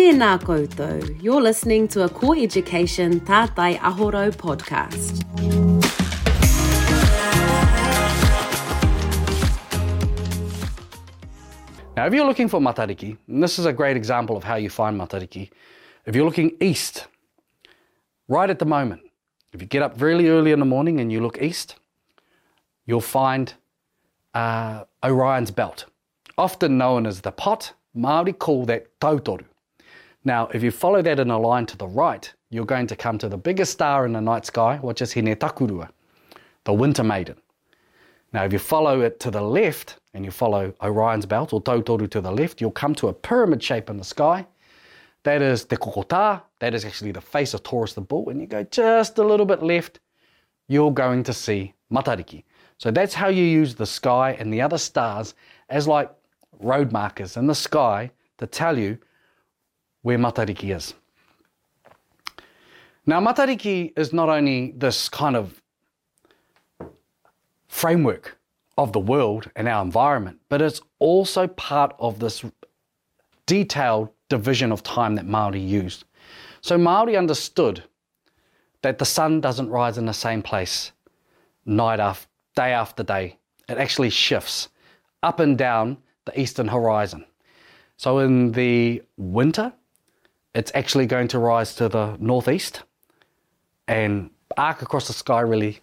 Tēnā koutou. You're listening to a Core Education Tātai Aho Rau podcast. Now, if you're looking for matariki, and this is a great example of how you find matariki, if you're looking east, right at the moment, if you get up really early in the morning and you look east, you'll find uh, Orion's belt, often known as the pot. Māori call that tautoru. Now, if you follow that in a line to the right, you're going to come to the biggest star in the night sky, which is Hine Takurua, the winter maiden. Now, if you follow it to the left and you follow Orion's belt or Tautoru to the left, you'll come to a pyramid shape in the sky. That is Te Kokota, that is actually the face of Taurus the bull. And you go just a little bit left, you're going to see Matariki. So that's how you use the sky and the other stars as like road markers in the sky to tell you where Matariki is. Now, Matariki is not only this kind of framework of the world and our environment, but it's also part of this detailed division of time that Maori used. So Maori understood that the sun doesn't rise in the same place night after day after day. It actually shifts up and down the eastern horizon. So in the winter, it's actually going to rise to the northeast and arc across the sky really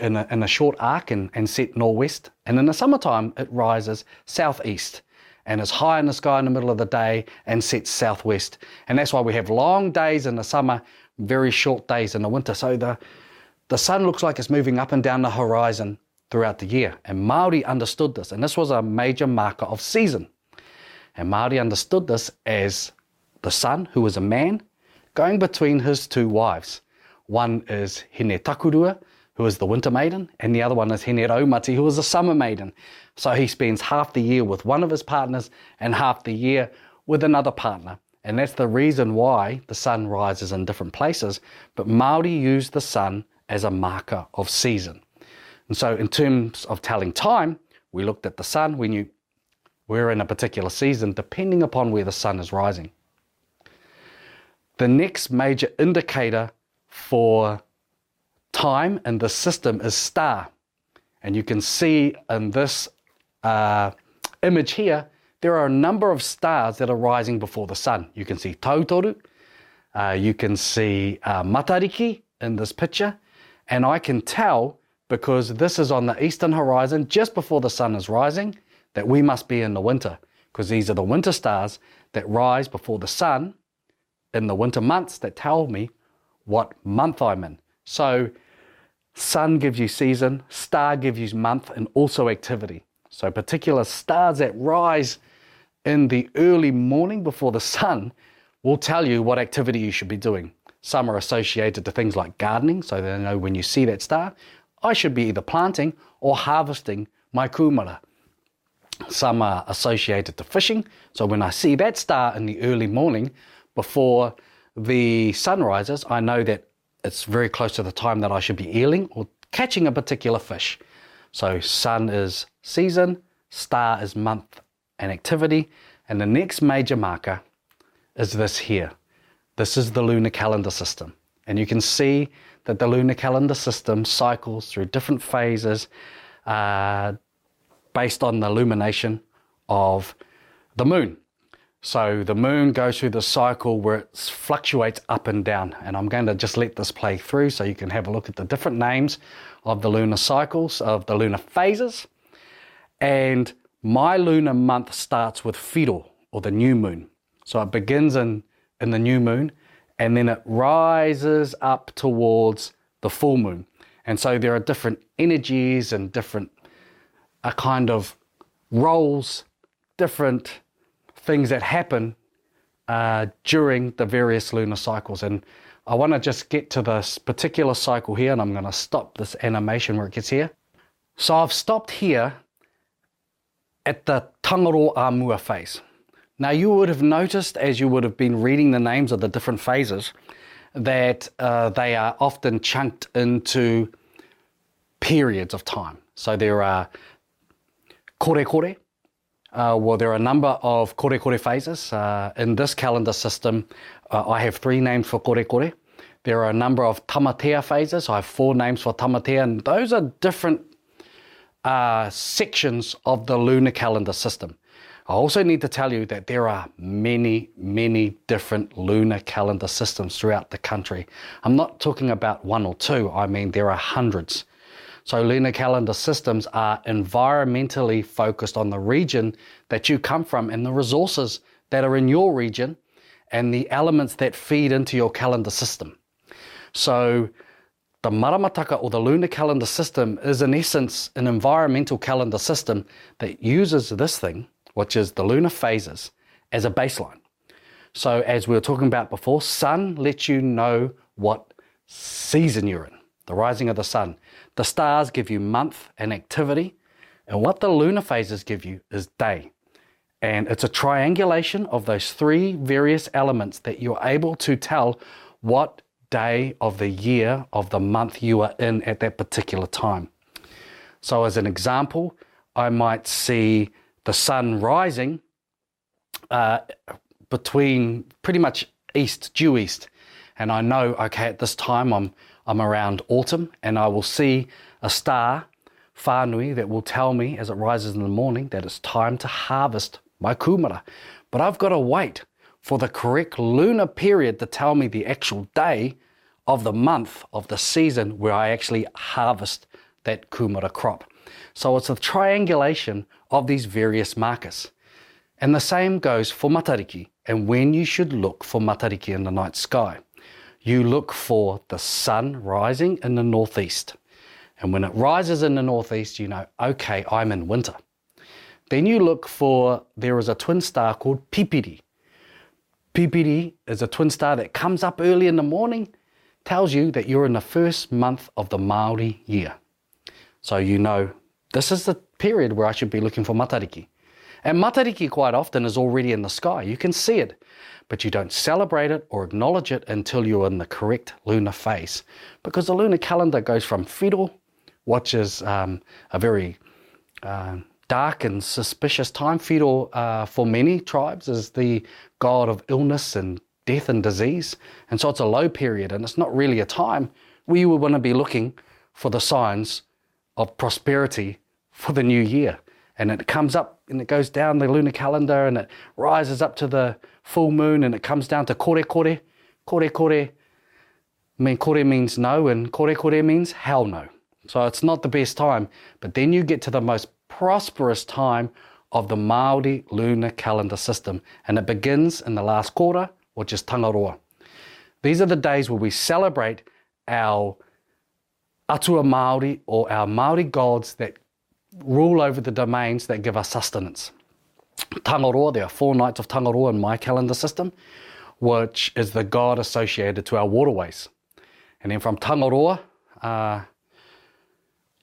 in a, in a short arc and, and set northwest. And in the summertime, it rises southeast and is high in the sky in the middle of the day and sets southwest. And that's why we have long days in the summer, very short days in the winter. So the, the sun looks like it's moving up and down the horizon throughout the year. And Maori understood this, and this was a major marker of season. And Maori understood this as the sun, who was a man, going between his two wives. One is Hine Takurua, who is the winter maiden, and the other one is Hine Raumati, who is the summer maiden. So he spends half the year with one of his partners and half the year with another partner. And that's the reason why the sun rises in different places. But Maori use the sun as a marker of season. And so, in terms of telling time, we looked at the sun, we knew we're in a particular season depending upon where the sun is rising. The next major indicator for time in the system is star. And you can see in this uh, image here, there are a number of stars that are rising before the sun. You can see Tautoru, uh, you can see uh, Matariki in this picture, and I can tell because this is on the eastern horizon just before the sun is rising that we must be in the winter because these are the winter stars that rise before the sun in the winter months that tell me what month I'm in. So, sun gives you season, star gives you month, and also activity. So, particular stars that rise in the early morning before the sun will tell you what activity you should be doing. Some are associated to things like gardening, so they know when you see that star, I should be either planting or harvesting my kumara. Some are associated to fishing, so when I see that star in the early morning before the sun rises, I know that it's very close to the time that I should be eeling or catching a particular fish. So, sun is season, star is month and activity, and the next major marker is this here. This is the lunar calendar system. And you can see that the lunar calendar system cycles through different phases uh, based on the illumination of the moon. So the moon goes through the cycle where it fluctuates up and down. And I'm going to just let this play through so you can have a look at the different names of the lunar cycles, of the lunar phases. And my lunar month starts with Whiro, or the new moon. So it begins in in the new moon, and then it rises up towards the full moon. And so there are different energies and different a uh, kind of roles, different things that happen uh, during the various lunar cycles. And I want to just get to this particular cycle here, and I'm going to stop this animation where it gets here. So I've stopped here at the Tangaroa-ā-mua phase. Now, you would have noticed as you would have been reading the names of the different phases that uh, they are often chunked into periods of time. So there are kore kore, Uh, well, there are a number of kore kore phases. Uh, in this calendar system, uh, I have three names for kore kore. There are a number of tamatea phases. I have four names for tamatea, and those are different uh, sections of the lunar calendar system. I also need to tell you that there are many, many different lunar calendar systems throughout the country. I'm not talking about one or two, I mean, there are hundreds. So, lunar calendar systems are environmentally focused on the region that you come from and the resources that are in your region and the elements that feed into your calendar system. So, the Maramataka or the lunar calendar system is, in essence, an environmental calendar system that uses this thing, which is the lunar phases, as a baseline. So, as we were talking about before, sun lets you know what season you're in, the rising of the sun. The stars give you month and activity, and what the lunar phases give you is day. And it's a triangulation of those three various elements that you're able to tell what day of the year of the month you are in at that particular time. So, as an example, I might see the sun rising uh, between pretty much east, due east, and I know, okay, at this time I'm I'm around autumn and I will see a star, whānui, that will tell me as it rises in the morning that it's time to harvest my kumara. But I've got to wait for the correct lunar period to tell me the actual day of the month of the season where I actually harvest that kumara crop. So it's a triangulation of these various markers. And the same goes for matariki and when you should look for matariki in the night sky you look for the sun rising in the northeast. And when it rises in the northeast, you know, okay, I'm in winter. Then you look for, there is a twin star called Pipiri. Pipiri is a twin star that comes up early in the morning, tells you that you're in the first month of the Maori year. So you know this is the period where I should be looking for matariki. And matariki quite often is already in the sky. You can see it but you don't celebrate it or acknowledge it until you're in the correct lunar phase. Because the lunar calendar goes from Whiro, which is um, a very uh, dark and suspicious time. Whiro, uh, for many tribes, is the god of illness and death and disease. And so it's a low period, and it's not really a time where you would want to be looking for the signs of prosperity for the new year. And it comes up and it goes down the lunar calendar and it rises up to the full moon and it comes down to kore kore. Kore kore, I mean, kore means no and kore kore means hell no. So it's not the best time. But then you get to the most prosperous time of the Maori lunar calendar system. And it begins in the last quarter, which is Tangaroa. These are the days where we celebrate our atua Maori or our Maori gods that rule over the domains that give us sustenance. Tangaroa, there are four nights of Tangaroa in my calendar system, which is the god associated to our waterways. And then from Tangaroa, uh,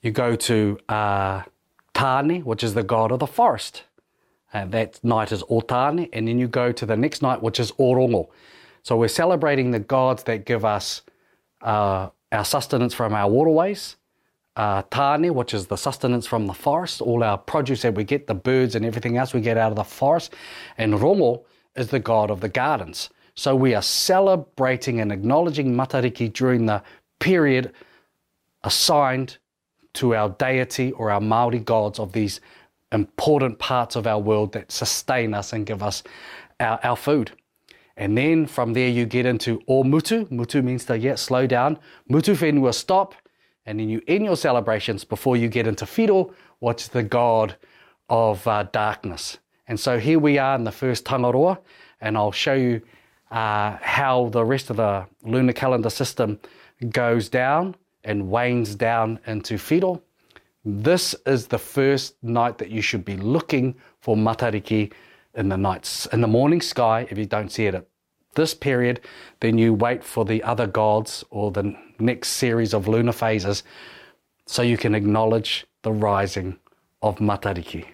you go to uh, which is the god of the forest. And that night is Otane, and then you go to the next night, which is Orongo. So we're celebrating the gods that give us uh, our sustenance from our waterways, uh, tane, which is the sustenance from the forest, all our produce that we get, the birds and everything else we get out of the forest. And Rongo is the god of the gardens. So we are celebrating and acknowledging Matariki during the period assigned to our deity or our Maori gods of these important parts of our world that sustain us and give us our, our food. And then from there you get into O Mutu. Mutu means to yeah, slow down. Mutu whenua stop and then you end your celebrations before you get into Whiro, which is the god of uh, darkness. And so here we are in the first Tangaroa, and I'll show you uh, how the rest of the lunar calendar system goes down and wanes down into Whiro. This is the first night that you should be looking for matariki in the nights in the morning sky if you don't see it at this period, then you wait for the other gods or the next series of lunar phases so you can acknowledge the rising of Matariki.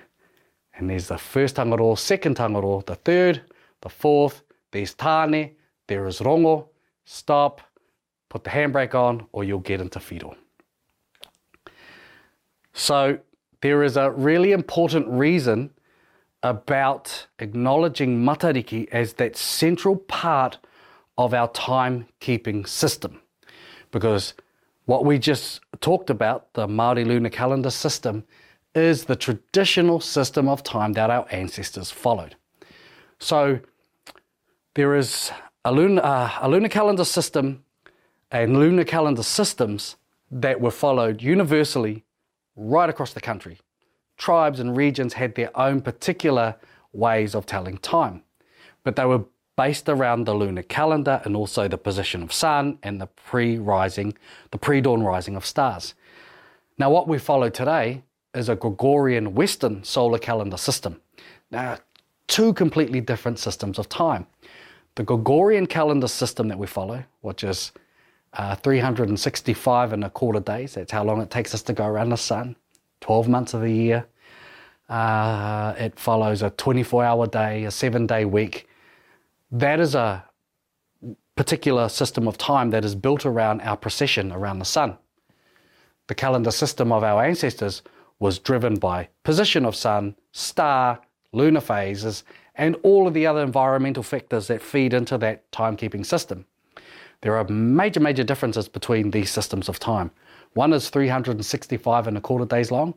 And there's the first tangaro, second tangaro, the third, the fourth, there's Tane, there is Rongo, stop, put the handbrake on, or you'll get into Whiro. So there is a really important reason about acknowledging Matariki as that central part of our timekeeping system. Because what we just talked about, the Māori lunar calendar system, is the traditional system of time that our ancestors followed. So there is a lunar, uh, a lunar calendar system and lunar calendar systems that were followed universally right across the country. Tribes and regions had their own particular ways of telling time, but they were based around the lunar calendar and also the position of sun and the pre-rising, the pre-dawn rising of stars. Now, what we follow today is a Gregorian Western solar calendar system. Now, two completely different systems of time. The Gregorian calendar system that we follow, which is uh, 365 and a quarter days, that's how long it takes us to go around the sun, 12 months of the year. Uh, it follows a 24 hour day, a seven day week. That is a particular system of time that is built around our precession around the sun. The calendar system of our ancestors was driven by position of sun, star, lunar phases, and all of the other environmental factors that feed into that timekeeping system. There are major, major differences between these systems of time. One is 365 and a quarter days long.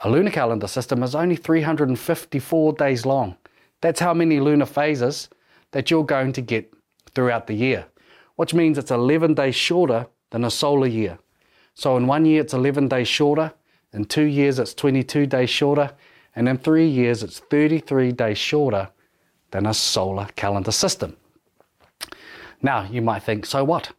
A lunar calendar system is only 354 days long. That's how many lunar phases that you're going to get throughout the year, which means it's 11 days shorter than a solar year. So in one year, it's 11 days shorter in two years, it's 22 days shorter. And in three years, it's 33 days shorter than a solar calendar system. Now, you might think, so what?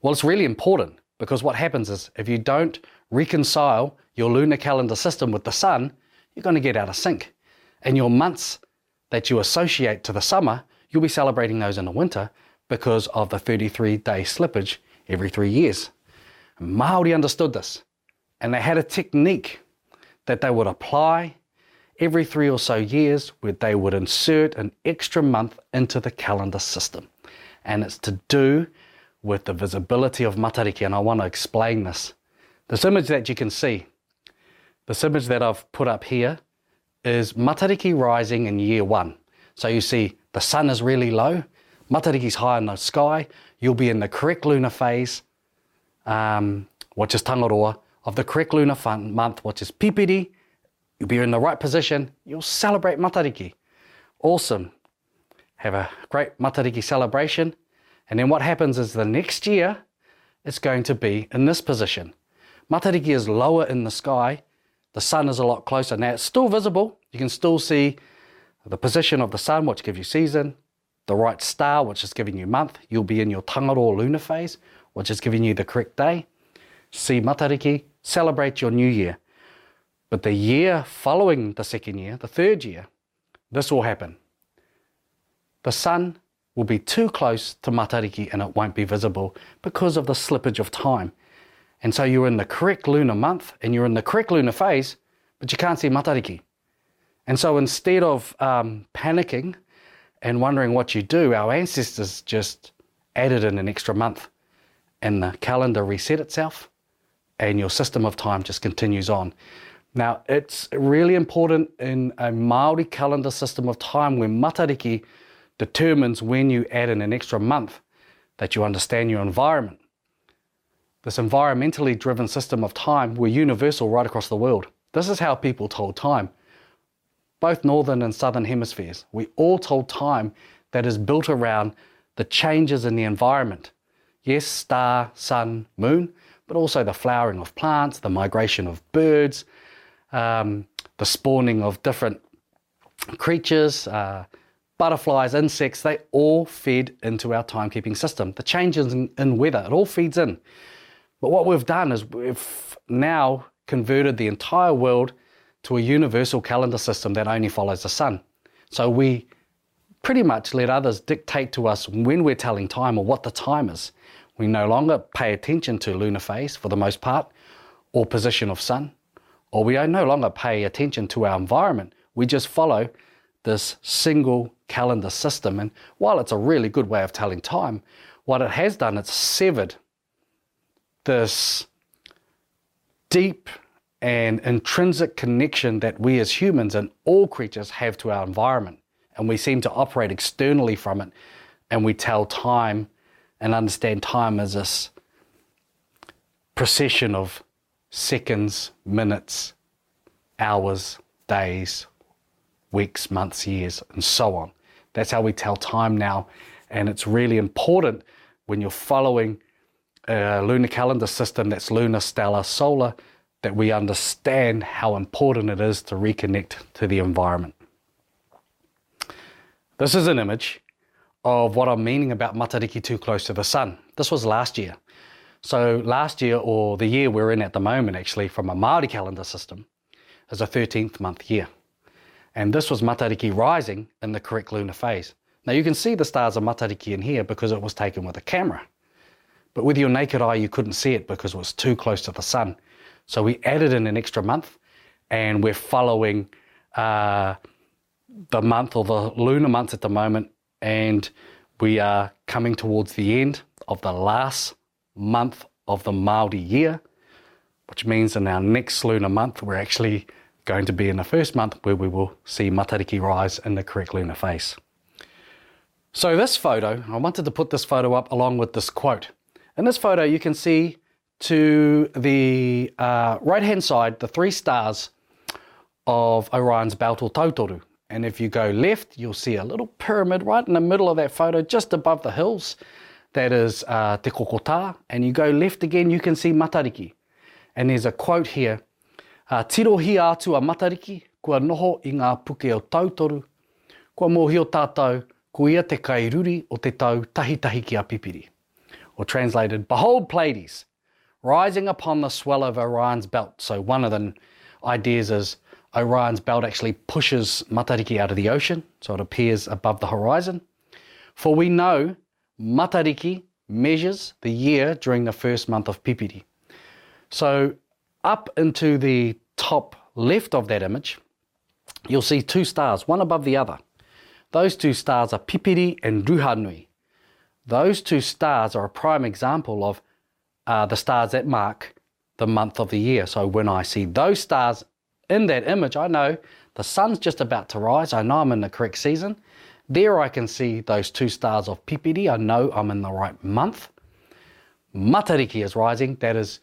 Well, it's really important because what happens is if you don't reconcile your lunar calendar system with the sun, you're going to get out of sync. And your months that you associate to the summer, you'll be celebrating those in the winter because of the 33 day slippage every three years. Maori understood this and they had a technique that they would apply every three or so years where they would insert an extra month into the calendar system. And it's to do with the visibility of Matariki, and I want to explain this. This image that you can see, this image that I've put up here, is Matariki rising in year one. So you see the sun is really low, Matariki's high in the sky, you'll be in the correct lunar phase, um, which is Tangaroa, of the correct lunar month, which is Pipiri, you'll be in the right position, you'll celebrate Matariki. Awesome. Have a great Matariki celebration. And then what happens is the next year, it's going to be in this position. Matariki is lower in the sky, the sun is a lot closer. Now it's still visible, you can still see the position of the sun, which gives you season, the right star, which is giving you month. You'll be in your Tangaroa lunar phase, which is giving you the correct day. See Matariki, celebrate your new year. But the year following the second year, the third year, this will happen. The sun will be too close to Matariki and it won't be visible because of the slippage of time. And so you're in the correct lunar month and you're in the correct lunar phase, but you can't see Matariki. And so instead of um, panicking and wondering what you do, our ancestors just added in an extra month and the calendar reset itself and your system of time just continues on. Now, it's really important in a Maori calendar system of time where Matariki determines when you add in an extra month that you understand your environment. This environmentally driven system of time were universal right across the world. This is how people told time, both northern and southern hemispheres. We all told time that is built around the changes in the environment. Yes, star, sun, moon, but also the flowering of plants, the migration of birds, um, the spawning of different creatures, uh, butterflies, insects, they all feed into our timekeeping system. The changes in, in weather, it all feeds in. But what we've done is we've now converted the entire world to a universal calendar system that only follows the sun. So we pretty much let others dictate to us when we're telling time or what the time is. We no longer pay attention to lunar phase for the most part, or position of sun, or we no longer pay attention to our environment. We just follow this single calendar system. And while it's a really good way of telling time, what it has done, it's severed this deep and intrinsic connection that we as humans and all creatures have to our environment. And we seem to operate externally from it, and we tell time and understand time as this procession of seconds, minutes, hours, days, weeks, months, years, and so on. That's how we tell time now. And it's really important when you're following a lunar calendar system that's lunar, stellar, solar, that we understand how important it is to reconnect to the environment. This is an image of what I'm meaning about Matariki too close to the sun. This was last year. So last year, or the year we're in at the moment, actually, from a Māori calendar system, is a 13th month year. And this was Matariki rising in the correct lunar phase. Now you can see the stars of Matariki in here because it was taken with a camera. But with your naked eye, you couldn't see it because it was too close to the sun. So we added in an extra month and we're following uh, the month or the lunar months at the moment. And we are coming towards the end of the last month of the Māori year, which means in our next lunar month, we're actually going to be in the first month where we will see Matariki rise in the correct lunar phase. So this photo, I wanted to put this photo up along with this quote. In this photo, you can see to the uh, right-hand side the three stars of Orion's belt or Tautoru. And if you go left, you'll see a little pyramid right in the middle of that photo, just above the hills. That is uh, Te Kokota. And you go left again, you can see Matariki. And there's a quote here Uh, tirohi atu a matariki, kua noho i ngā puke o tautoru, kua mōhio tātou, ko ia te kairuri o te tau tahi tahi ki a pipiri. Or translated, Behold Pleiades, rising upon the swell of Orion's belt. So one of the ideas is Orion's belt actually pushes Matariki out of the ocean, so it appears above the horizon. For we know Matariki measures the year during the first month of Pipiri. So up into the top left of that image, you'll see two stars, one above the other. Those two stars are Pipiri and Ruhanui. Those two stars are a prime example of uh, the stars that mark the month of the year. So when I see those stars in that image, I know the sun's just about to rise. I know I'm in the correct season. There I can see those two stars of Pipiri. I know I'm in the right month. Matariki is rising. That is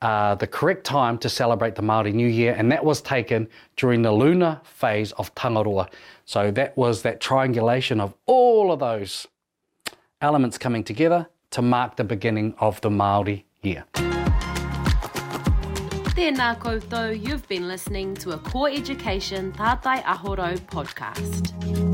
uh, the correct time to celebrate the Māori New Year, and that was taken during the lunar phase of Tangaroa. So that was that triangulation of all of those elements coming together to mark the beginning of the Māori year. Tēnā koutou, you've been listening to a Core Education Tātai Ahoro podcast.